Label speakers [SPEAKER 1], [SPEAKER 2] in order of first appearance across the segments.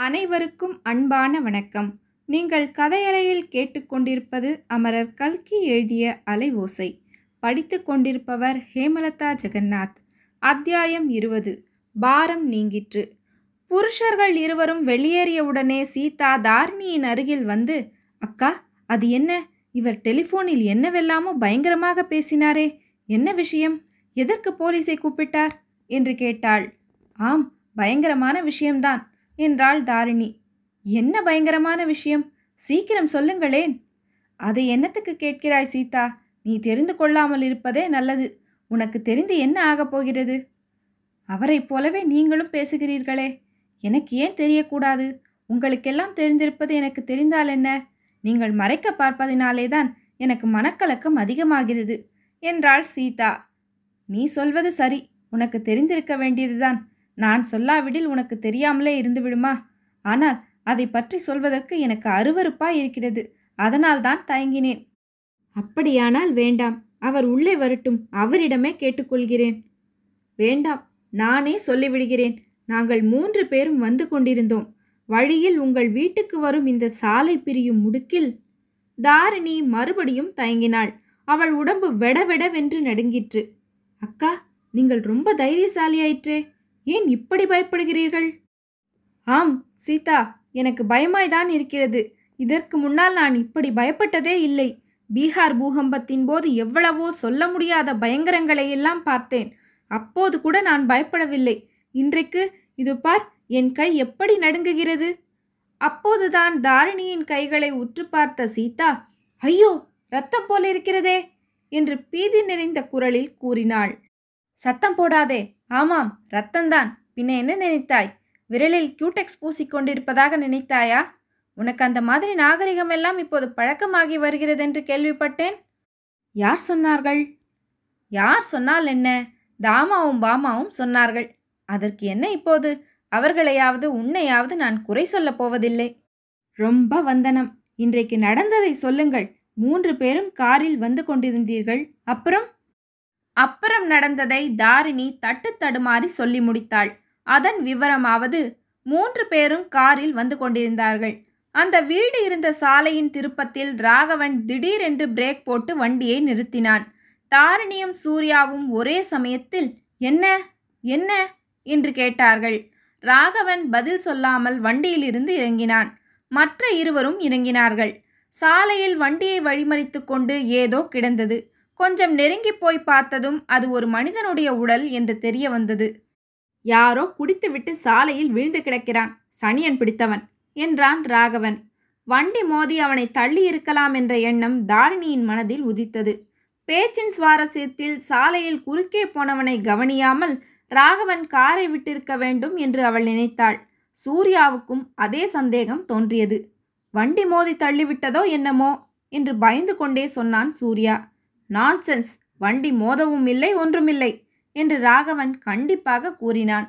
[SPEAKER 1] அனைவருக்கும் அன்பான வணக்கம். நீங்கள் கதையலையில் கேட்டுக்கொண்டிருப்பது அமரர் கல்கி எழுதிய அலைவோசை படித்து கொண்டிருப்பவர் ஹேமலதா ஜெகநாத். அத்தியாயம் இருபது. பாரம் நீங்கிற்று. புருஷர்கள் இருவரும் வெளியேறியவுடனே சீதா தாரிணியின் அருகில் வந்து அக்கா அது என்ன? இவர் டெலிஃபோனில் என்னவெல்லாமோ பயங்கரமாக பேசினாரே. என்ன விஷயம்? எதற்கு போலீஸை கூப்பிட்டார்? என்று கேட்டாள். ஆம் பயங்கரமான விஷயம்தான். என்றாள் தாரிணி. என்ன பயங்கரமான விஷயம்? சீக்கிரம் சொல்லுங்களேன். அதை என்னத்துக்கு கேட்கிறாய் சீதா? நீ தெரிந்து கொள்ளாமல் இருப்பதே நல்லது. உனக்கு தெரிந்து என்ன ஆகப் போகிறது? அவரைப் போலவே நீங்களும் பேசுகிறீர்களே. எனக்கு ஏன் தெரியக்கூடாது? உங்களுக்கெல்லாம் தெரிந்திருப்பது எனக்கு தெரிந்தால் என்ன? நீங்கள் மறைக்க பார்ப்பதினாலேதான் எனக்கு மனக்கலக்கம் அதிகமாகிறது என்றாள் சீதா. நீ சொல்வது சரி. உனக்கு தெரிந்திருக்க வேண்டியதுதான். நான் சொல்லாவிடில் உனக்கு தெரியாமலே இருந்து விடுமா? ஆனால் அதை பற்றி சொல்வதற்கு எனக்கு அருவறுப்பாய் இருக்கிறது. அதனால்தான் தயங்கினேன். அப்படியானால் வேண்டாம். அவர் உள்ளே வரட்டும். அவரிடமே கேட்டுக்கொள்கிறேன். வேண்டாம். நானே சொல்லிவிடுகிறேன். நாங்கள் மூன்று பேரும் வந்து கொண்டிருந்தோம். வழியில் உங்கள் வீட்டுக்கு வரும் இந்த சாலை பிரியும் முடுக்கில் தாரிணி மறுபடியும் தயங்கினாள். அவள் உடம்பு வெடவெடவென்று நடுங்கிற்று. அக்கா நீங்கள் ரொம்ப தைரியசாலியாயிற்றே. ஏன் இப்படி பயப்படுகிறீர்கள்? ஆம் சீதா எனக்கு பயமாய்தான் இருக்கிறது. இதற்கு முன்னால் நான் இப்படி பயப்பட்டதே இல்லை. பீகார் பூகம்பத்தின் போது எவ்வளவோ சொல்ல முடியாத பயங்கரங்களை எல்லாம் பார்த்தேன். அப்போது கூட நான் பயப்படவில்லை. இன்றைக்கு இது பார் என் கை எப்படி நடுங்குகிறது? அப்போதுதான் தாரிணியின் கைகளை உற்று பார்த்த சீதா ஐயோ ரத்தம் போல இருக்கிறதே! என்று பீதி நிறைந்த குரலில் கூறினாள். சத்தம் போடாதே. ஆமாம் ரத்தந்தான் பின்ன என்ன நினைத்தாய்? விரலில் கியூடெக்ஸ் பூசிக்கொண்டிருப்பதாக நினைத்தாயா? உனக்கு அந்த மாதிரி நாகரிகம் எல்லாம் இப்போது பழக்கமாகி வருகிறதென்று கேள்விப்பட்டேன். யார் சொன்னார்கள்? யார் சொன்னால் என்ன? தாமாவும் பாமாவும் சொன்னார்கள். அதற்கு என்ன இப்போது? அவர்களையாவது உன்னையாவது நான் குறை சொல்லப் போவதில்லை. ரொம்ப வந்தனம். இன்றைக்கு நடந்ததை சொல்லுங்கள். மூன்று பேரும் காரில் வந்து கொண்டிருந்தீர்கள். அப்புறம்? அப்புறம் நடந்ததை தாரிணி தட்டு தடுமாறி சொல்லி முடித்தாள். அதன் விவரமாவது மூன்று பேரும் காரில் வந்து கொண்டிருந்தார்கள். அந்த வீடு இருந்த சாலையின் திருப்பத்தில் ராகவன் திடீரென்று பிரேக் போட்டு வண்டியை நிறுத்தினான். தாரிணியும் சூர்யாவும் ஒரே சமயத்தில் என்ன? என்ன என்று கேட்டார்கள். ராகவன் பதில் சொல்லாமல் வண்டியிலிருந்து இறங்கினான். மற்ற இருவரும் இறங்கினார்கள். சாலையில் வண்டியை வழிமறித்து கொண்டு ஏதோ கிடந்தது. கொஞ்சம் நெருங்கி போய் பார்த்ததும் அது ஒரு மனிதனுடைய உடல் என்று தெரிய வந்தது. யாரோ குடித்துவிட்டு சாலையில் விழுந்து கிடக்கிறான். சனியன் பிடித்தவன் என்றான் ராகவன். வண்டி மோதி அவனை தள்ளி இருக்கலாம் என்ற எண்ணம் தாரிணியின் மனதில் உதித்தது. பேச்சின் சுவாரஸ்யத்தில் சாலையில் குறுக்கே போனவனை கவனியாமல் ராகவன் காரை விட்டிருக்க வேண்டும் என்று அவள் நினைத்தாள். சூர்யாவுக்கும் அதே சந்தேகம் தோன்றியது. வண்டி மோதி தள்ளிவிட்டதோ என்னமோ என்று பயந்து கொண்டே சொன்னான் சூர்யா. நான்சென்ஸ் வண்டி மோதவும் இல்லை ஒன்றுமில்லை என்று ராகவன் கண்டிப்பாக கூறினான்.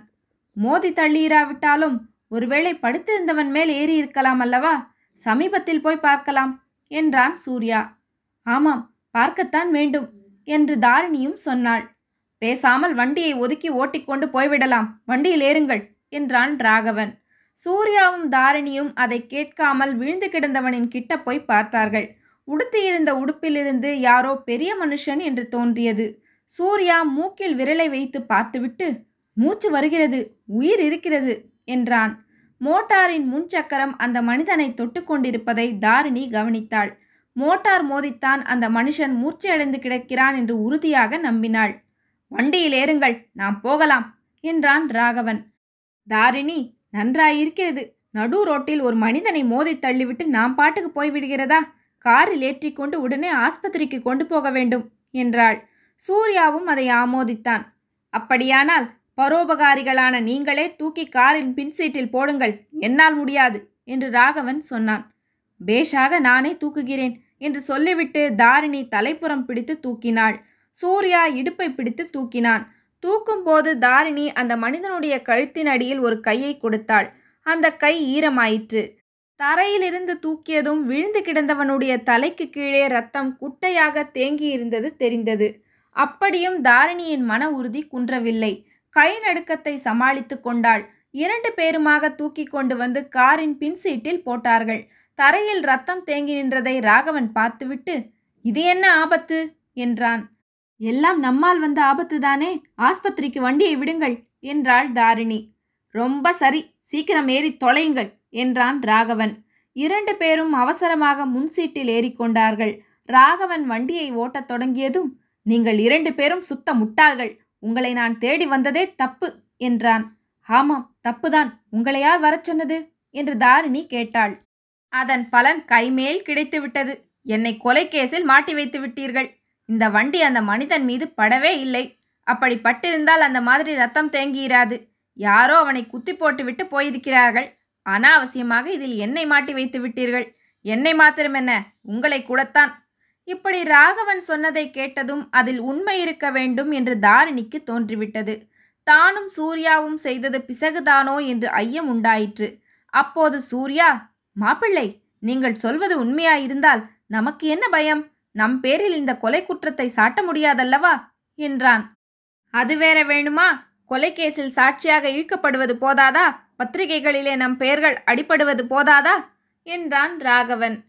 [SPEAKER 1] மோதி தள்ளியிராவிட்டாலும் ஒருவேளை படுத்திருந்தவன் மேல் ஏறி இருக்கலாம் அல்லவா? சமீபத்தில் போய் பார்க்கலாம் என்றான் சூர்யா. ஆமாம் பார்க்கத்தான் வேண்டும் என்று தாரிணியும் சொன்னாள். பேசாமல் வண்டியை ஒதுக்கி ஓட்டிக்கொண்டு போய்விடலாம். வண்டியில் ஏறுங்கள் என்றான் ராகவன். சூர்யாவும் தாரிணியும் அதை கேட்காமல் விழுந்து கிடந்தவனின் கிட்ட போய் பார்த்தார்கள். உடுத்தியிருந்த உடுப்பிலிருந்து யாரோ பெரிய மனுஷன் என்று தோன்றியது. சூர்யா மூக்கில் விரலை வைத்து பார்த்துவிட்டு மூச்சு வருகிறது உயிர் இருக்கிறது என்றான். மோட்டாரின் முன்சக்கரம் அந்த மனிதனை தொட்டு கொண்டிருப்பதை தாரிணி கவனித்தாள். மோட்டார் மோதித்தான் அந்த மனுஷன் மூர்ச்சையடைந்து கிடக்கிறான் என்று உறுதியாக நம்பினாள். வண்டியில் ஏறுங்கள் நாம் போகலாம் என்றான் ராகவன். தாரிணி நன்றாயிருக்கிறது. நடு ரோட்டில் ஒரு மனிதனை மோதி தள்ளிவிட்டு நாம் பாட்டுக்கு போய்விடுகிறதா? காரில் ஏற்றிக்கொண்டு உடனே ஆஸ்பத்திரிக்கு கொண்டு போக வேண்டும் என்றாள். சூர்யாவும் அதை ஆமோதித்தான். அப்படியானால் பரோபகாரிகளான நீங்களே தூக்கி காரின் பின் சீட்டில் போடுங்கள். என்னால் முடியாது என்று ராகவன் சொன்னான். பேஷாக நானே தூக்குகிறேன் என்று சொல்லிவிட்டு தாரிணி தலைப்புறம் பிடித்து தூக்கினாள். சூர்யா இடுப்பை பிடித்து தூக்கினான். தூக்கும்போது தாரிணி அந்த மனிதனுடைய கழுத்தின் அடியில் ஒரு கையை கொடுத்தாள். அந்த கை ஈரமாயிற்று. தரையிலிருந்து தூக்கியதும் விழுந்து கிடந்தவனுடைய தலைக்கு கீழே ரத்தம் குட்டையாக தேங்கியிருந்தது தெரிந்தது. அப்படியும் தாரிணியின் மன உறுதி குன்றவில்லை. கை நடுக்கத்தை சமாளித்து கொண்டாள். இரண்டு பேருமாக தூக்கி கொண்டு வந்து காரின் பின் சீட்டில் போட்டார்கள். தரையில் ரத்தம் தேங்கி நின்றதை ராகவன் பார்த்துவிட்டு இது என்ன ஆபத்து? என்றான். எல்லாம் நம்மால் வந்த ஆபத்து தானே? ஆஸ்பத்திரிக்கு வண்டியை விடுங்கள் என்றாள் தாரிணி. ரொம்ப சரி. சீக்கிரம் ஏறி தொலையுங்கள். என்றான் ராகவன். இரண்டு பேரும் அவசரமாக முன் சீட்டில் ஏறிக்கொண்டார்கள். ராகவன் வண்டியை ஓட்டத் தொடங்கியதும் நீங்கள் இரண்டு பேரும் சுத்த முட்டாள்கள். உங்களை நான் தேடி வந்ததே தப்பு என்றான். ஆமாம் தப்புதான். உங்களை யார் வரச் சொன்னது? என்று தாரிணி கேட்டாள். அதன் பலன் கைமேல் கிடைத்துவிட்டது. என்னை கொலை கேஸில் மாட்டி வைத்து விட்டீர்கள். இந்த வண்டி அந்த மனிதன் மீது படவே இல்லை. அப்படி பட்டிருந்தால் அந்த மாதிரி ரத்தம் தேங்கியிராது. யாரோ அவனை குத்தி போட்டுவிட்டு போயிருக்கிறார்கள். அனாவசியமாக இதில் என்னை மாட்டி வைத்து விட்டீர்கள். என்னை மாத்திரம் என்ன? உங்களை கூடத்தான். இப்படி ராகவன் சொன்னதை கேட்டதும் அதில் உண்மை இருக்க வேண்டும் என்று தாரிணிக்கு தோன்றிவிட்டது. தானும் சூர்யாவும் செய்தது பிசகுதானோ என்று ஐயம் உண்டாயிற்று. அப்போது சூர்யா மாப்பிள்ளை நீங்கள் சொல்வது உண்மையாயிருந்தால் நமக்கு என்ன பயம்? நம் பேரில் இந்த கொலை குற்றத்தை சாட்ட முடியாதல்லவா? என்றான். அது வேற வேணுமா? கொலை கேஸில் சாட்சியாக இழுக்கப்படுவது போதாதா? பத்திரிகைகளிலே நம் பெயர்கள் அடிபடுவது போதாதா? என்றான் ராகவன்.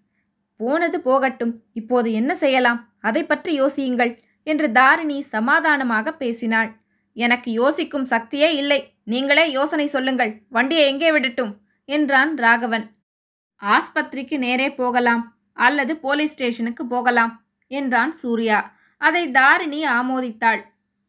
[SPEAKER 1] போனது போகட்டும். இப்போது என்ன செய்யலாம்? அதை பற்றி யோசியுங்கள் என்று தாரிணி சமாதானமாக பேசினாள். எனக்கு யோசிக்கும் சக்தியே இல்லை. நீங்களே யோசனை சொல்லுங்கள். வண்டியை எங்கே விடட்டும்? என்றான் ராகவன். ஆஸ்பத்திரிக்கு நேரே போகலாம் அல்லது போலீஸ் ஸ்டேஷனுக்கு போகலாம் என்றான் சூர்யா. அதை தாரிணி ஆமோதித்தாள்.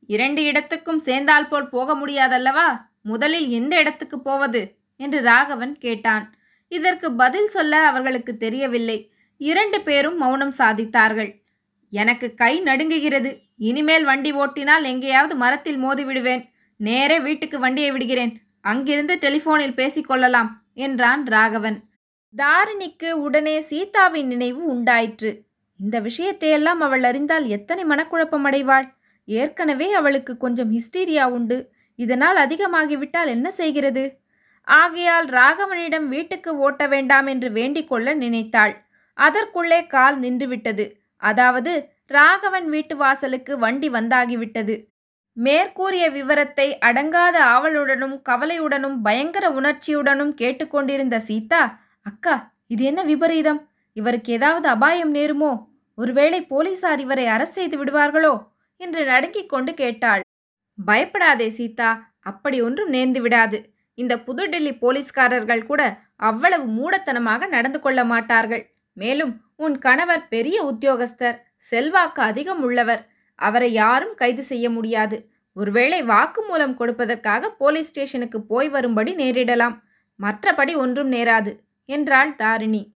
[SPEAKER 1] இரண்டு இடத்துக்கும் சேர்ந்தால் போல் போக முடியாதல்லவா? முதலில் எந்த இடத்துக்கு போவது? என்று ராகவன் கேட்டான். இதற்கு பதில் சொல்ல அவர்களுக்கு தெரியவில்லை. இரண்டு பேரும் மௌனம் சாதித்தார்கள். எனக்கு கை நடுங்குகிறது. இனிமேல் வண்டி ஓட்டினால் எங்கேயாவது மரத்தில் மோதி விடுவேன். நேரே வீட்டுக்கு வண்டியை விடுகிறேன். அங்கிருந்து டெலிஃபோனில் பேசிக்கொள்ளலாம் என்றான் ராகவன். தாரிணிக்கு உடனே சீதாவின் நினைவு உண்டாயிற்று. இந்த விஷயத்தையெல்லாம் அவள் அறிந்தால் எத்தனை மனக்குழப்பம் அடைவாள்? ஏற்கனவே அவளுக்கு கொஞ்சம் ஹிஸ்டீரியா உண்டு. இதனால் அதிகமாகிவிட்டால் என்ன செய்கிறது? ஆகையால் ராகவனிடம் வீட்டுக்கு ஓட்ட வேண்டாம் என்று வேண்டிக் கொள்ள நினைத்தாள். அதற்குள்ளே கால் நின்றுவிட்டது. அதாவது ராகவன் வீட்டு வாசலுக்கு வண்டி வந்தாகிவிட்டது. மேற்கூறிய விவரத்தை அடங்காத ஆவலுடனும் கவலையுடனும் பயங்கர உணர்ச்சியுடனும் கேட்டுக்கொண்டிருந்த சீதா அக்கா இது என்ன விபரீதம்? இவருக்கு ஏதாவது அபாயம் நேருமோ? ஒருவேளை போலீசார் இவரை அரசு செய்து விடுவார்களோ? என்று நடுங்கிக் கொண்டு கேட்டாள். பயப்படாதே சீதா அப்படி ஒன்றும் நேர்ந்து விடாது. இந்த புதுடெல்லி போலீஸ்காரர்கள் கூட அவ்வளவு மூடத்தனமாக நடந்து கொள்ள மாட்டார்கள். மேலும் உன் கணவர் பெரிய உத்தியோகஸ்தர் செல்வாக்கு அதிகம் உள்ளவர். அவரை யாரும் கைது செய்ய முடியாது. ஒருவேளை வாக்குமூலம் கொடுப்பதற்காக போலீஸ் ஸ்டேஷனுக்கு போய் வரும்படி நேரிடலாம். மற்றபடி ஒன்றும் நேராது என்றாள் தாரிணி.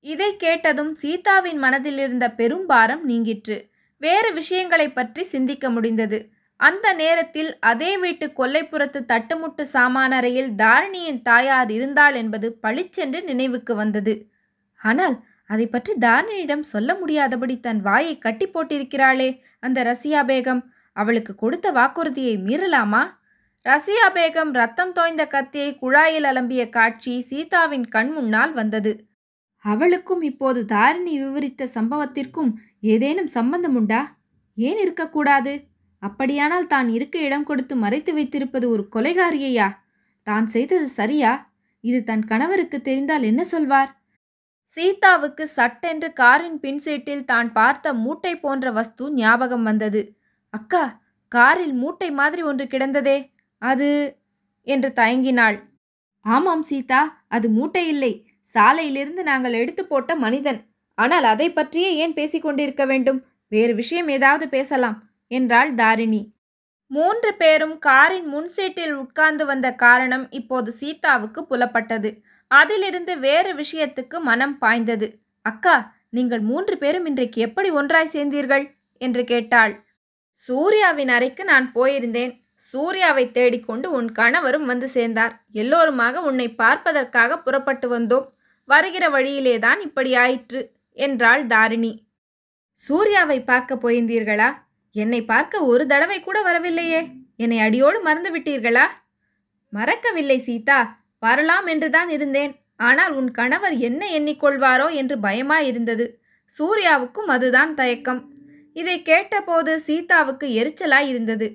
[SPEAKER 1] இதை கேட்டதும் சீதாவின் மனதிலிருந்த பெரும் பெரும்பாரம் நீங்கிற்று. வேறு விஷயங்களை பற்றி சிந்திக்க முடிந்தது. அந்த நேரத்தில் அதே வீட்டு கொல்லைப்புறத்து தட்டுமுட்டு சாமானறையில் தாரிணியின் தாயார் இருந்தாள் என்பது பளிச்சென்று நினைவுக்கு வந்தது. ஆனால் அதை பற்றி தாரிணியிடம் சொல்ல முடியாதபடி தன் வாயை கட்டி போட்டிருக்கிறாளே அந்த ரசியா பேகம். அவளுக்கு கொடுத்த வாக்குறுதியை மீறலாமா? ரசியா பேகம் ரத்தம் தோய்ந்த கத்தியை குழாயில் அலம்பிய காட்சி சீதாவின் கண் முன்னால் வந்தது. அவளுக்கும் இப்போது தாரிணி விவரித்த சம்பவத்திற்கும் ஏதேனும் சம்பந்தம் உண்டா? ஏன் இருக்கக்கூடாது? அப்படியானால் தான் இருக்க இடம் கொடுத்து மறைத்து வைத்திருப்பது ஒரு கொலைகாரியையா? தான் செய்தது சரியா? இது தன் கணவருக்கு தெரிந்தால் என்ன சொல்வார்? சீதாவுக்கு சட்டென்று காரின் பின் சீட்டில் தான் பார்த்த மூட்டை போன்ற வஸ்து ஞாபகம் வந்தது. அக்கா காரில் மூட்டை மாதிரி ஒன்று கிடந்ததே அது என்று தயங்கினாள். ஆமாம் சீதா அது மூட்டை இல்லை. சாலையிலிருந்து நாங்கள் எடுத்து போட்ட மனிதன். ஆனால் அதை பற்றியே ஏன் பேசிக்கொண்டிருக்க வேண்டும்? வேறு விஷயம் ஏதாவது பேசலாம். என்றாள் தாரிணி. மூன்று பேரும் காரின் முன் சீட்டில் உட்கார்ந்து வந்த காரணம் இப்போது சீதாவுக்கு புலப்பட்டது. அதிலிருந்து வேறு விஷயத்துக்கு மனம் பாய்ந்தது. அக்கா நீங்கள் மூன்று பேரும் இன்றைக்கு எப்படி ஒன்றாய் சேர்ந்தீர்கள்? என்று கேட்டாள். சூர்யாவின் அறைக்கு நான் போயிருந்தேன். சூர்யாவை தேடிக்கொண்டு உன் கணவரும் வந்து சேர்ந்தார். எல்லோருமாக உன்னை பார்ப்பதற்காக புறப்பட்டு வந்தோம். வருகிற வழியிலேதான் இப்படி ஆயிற்று என்றாள் தாரிணி. சூர்யாவை பார்க்க போயிருந்தீர்களா? என்னை பார்க்க ஒரு தடவை கூட வரவில்லையே. என்னை அடியோடு மறந்து விட்டீர்களா? மறக்கவில்லை சீதா. வரலாம் என்றுதான் இருந்தேன். ஆனால் உன் கணவர் என்ன எண்ணிக்கொள்வாரோ என்று பயமாயிருந்தது. சூர்யாவுக்கும் அதுதான் தயக்கம். இதை கேட்டபோது சீதாவுக்கு எரிச்சலாய் இருந்தது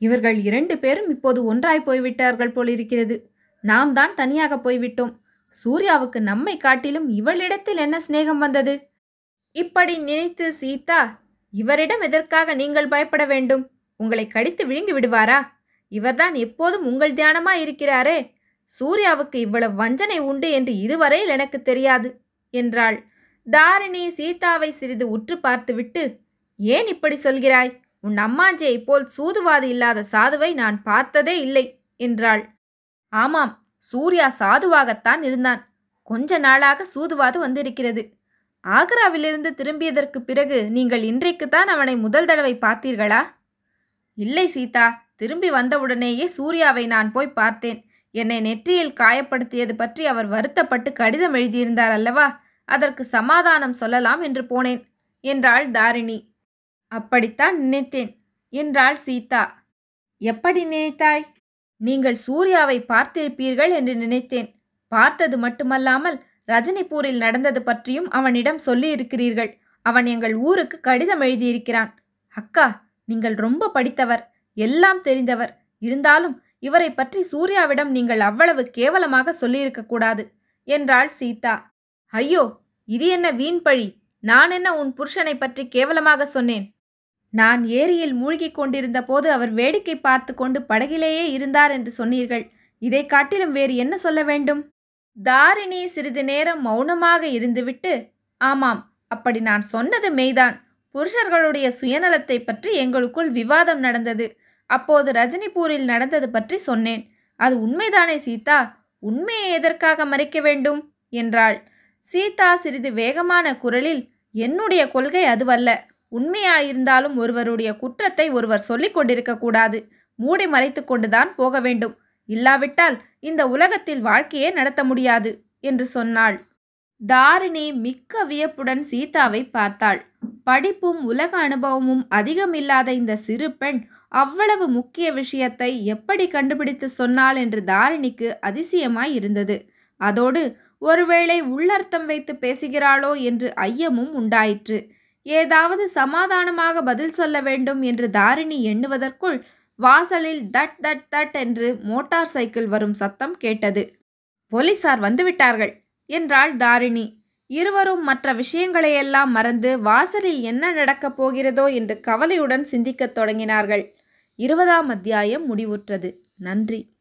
[SPEAKER 1] இவர்கள் இரண்டு பேரும் இப்போது ஒன்றாய் போய்விட்டார்கள் போலிருக்கிறது. நாம் தான் தனியாக போய்விட்டோம். சூர்யாவுக்கு நம்மை காட்டிலும் இவளிடத்தில் என்ன சிநேகம் வந்தது? இப்படி நினைத்து சீதா இவரிடம் எதற்காக நீங்கள் பயப்பட வேண்டும்? உங்களை கடித்து விழுங்கி விடுவாரா? இவர்தான் எப்போதும் உங்கள் தியானமாக இருக்கிறாரே சூர்யாவுக்கு இவ்வளவு வஞ்சனை உண்டு என்று இதுவரையில் எனக்கு தெரியாது என்றாள். தாரிணி சீதாவை சிறிது உற்று பார்த்துவிட்டு ஏன் இப்படி சொல்கிறாய்? உன் அம்மாஞ்சியைப் போல் சூதுவாது இல்லாத சாதுவை நான் பார்த்ததே இல்லை என்றாள். ஆமாம் சூர்யா சாதுவாகத்தான் இருந்தான். கொஞ்ச நாளாக சூதுவாது வந்திருக்கிறது. ஆக்ராவிலிருந்து திரும்பியதற்கு பிறகு நீங்கள் இன்றைக்குத்தான் அவனை முதல் தடவை பார்த்தீர்களா? இல்லை சீதா. திரும்பி வந்தவுடனேயே சூர்யாவை நான் போய் பார்த்தேன். என்னை நெற்றியில் காயப்படுத்தியது பற்றி அவர் வருத்தப்பட்டு கடிதம் எழுதியிருந்தார் அல்லவா? அதற்கு சமாதானம் சொல்லலாம் என்று போனேன் என்றாள் தாரிணி. அப்படித்தான் நினைத்தேன் என்றாள் சீதா. எப்படி நினைத்தாய்? நீங்கள் சூர்யாவை பார்த்திருப்பீர்கள் என்று நினைத்தேன். பார்த்தது மட்டுமல்லாமல் ரஜினிபூரில் நடந்தது பற்றியும் அவனிடம் சொல்லியிருக்கிறீர்கள். அவன் எங்கள் ஊருக்கு கடிதம் எழுதியிருக்கிறான். அக்கா நீங்கள் ரொம்ப படித்தவர் எல்லாம் தெரிந்தவர். இருந்தாலும் இவரை பற்றி சூர்யாவிடம் நீங்கள் அவ்வளவு கேவலமாக சொல்லியிருக்கக்கூடாது என்றாள் சீதா. ஐயோ இது என்ன வீண் பழி? நான் என்ன உன் புருஷனை பற்றி கேவலமாக சொன்னேன்? நான் ஏரியில் மூழ்கிக் கொண்டிருந்த போது அவர் வேடிக்கை பார்த்து கொண்டு படகிலேயே இருந்தார் என்று சொன்னீர்கள். இதை காட்டிலும் வேறு என்ன சொல்ல வேண்டும்? தாரிணி சிறிது நேரம் மௌனமாக இருந்துவிட்டு ஆமாம் அப்படி நான் சொன்னது மெய்தான். புருஷர்களுடைய சுயநலத்தை பற்றி எங்களுக்குள் விவாதம் நடந்தது. அப்போது ரஜினிபூரில் நடந்தது பற்றி சொன்னேன். அது உண்மைதானே சீதா? உண்மையை எதற்காக மறைக்க வேண்டும்? என்றாள். சீதா சிறிது வேகமான குரலில் என்னுடைய கொள்கை அதுவல்ல. உண்மையாயிருந்தாலும் ஒருவருடைய குற்றத்தை ஒருவர் சொல்லிக் கொண்டிருக்க கூடாது. மூடி மறைத்து கொண்டுதான் போக வேண்டும். இல்லாவிட்டால் இந்த உலகத்தில் வாழ்க்கையே நடத்த முடியாது என்று சொன்னாள். தாரிணி மிக்க வியப்புடன் சீதாவை பார்த்தாள். படிப்பும் உலக அனுபவமும் அதிகமில்லாத இந்த சிறு பெண் அவ்வளவு முக்கிய விஷயத்தை எப்படி கண்டுபிடித்து சொன்னாள் என்று தாரிணிக்கு அதிசயமாய் இருந்தது. அதோடு ஒருவேளை உள்ளர்த்தம் வைத்து பேசுகிறாளோ? என்று ஐயமும் உண்டாயிற்று. ஏதாவது சமாதானமாக பதில் சொல்ல வேண்டும் என்று தாரிணி எண்ணுவதற்குள் வாசலில் தட் தட் தட் என்று மோட்டார் சைக்கிள் வரும் சத்தம் கேட்டது. போலீசார் வந்துவிட்டார்கள். என்றாள் தாரிணி. இருவரும் மற்ற விஷயங்களையெல்லாம் மறந்து வாசலில் என்ன நடக்கப் போகிறதோ என்று கவலையுடன் சிந்திக்கத் தொடங்கினார்கள். இருபதாம் அத்தியாயம் முடிவுற்றது. நன்றி.